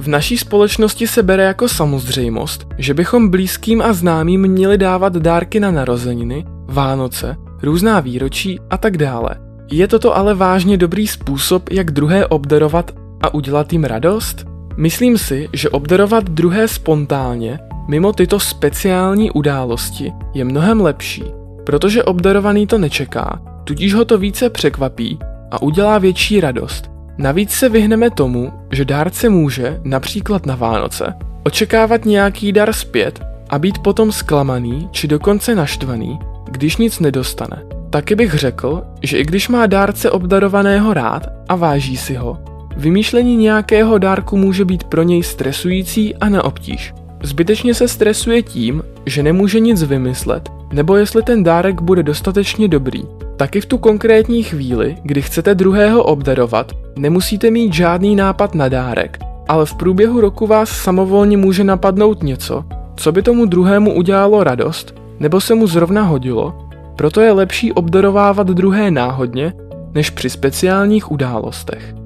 V naší společnosti se bere jako samozřejmost, že bychom blízkým a známým měli dávat dárky na narozeniny, Vánoce, různá výročí a tak dále. Je toto ale vážně dobrý způsob, jak druhé obdarovat a udělat jim radost? Myslím si, že obdarovat druhé spontánně, mimo tyto speciální události, je mnohem lepší, protože obdarovaný to nečeká, tudíž ho to více překvapí a udělá větší radost. Navíc se vyhneme tomu, že dárce může, například na Vánoce, očekávat nějaký dar zpět a být potom zklamaný či dokonce naštvaný, když nic nedostane. Taky bych řekl, že i když má dárce obdarovaného rád a váží si ho, vymýšlení nějakého dárku může být pro něj stresující a na obtíž. Zbytečně se stresuje tím, že nemůže nic vymyslet, nebo jestli ten dárek bude dostatečně dobrý. Taky v tu konkrétní chvíli, kdy chcete druhého obdarovat, nemusíte mít žádný nápad na dárek, ale v průběhu roku vás samovolně může napadnout něco, co by tomu druhému udělalo radost, nebo se mu zrovna hodilo, proto je lepší obdarovávat druhé náhodně, než při speciálních událostech.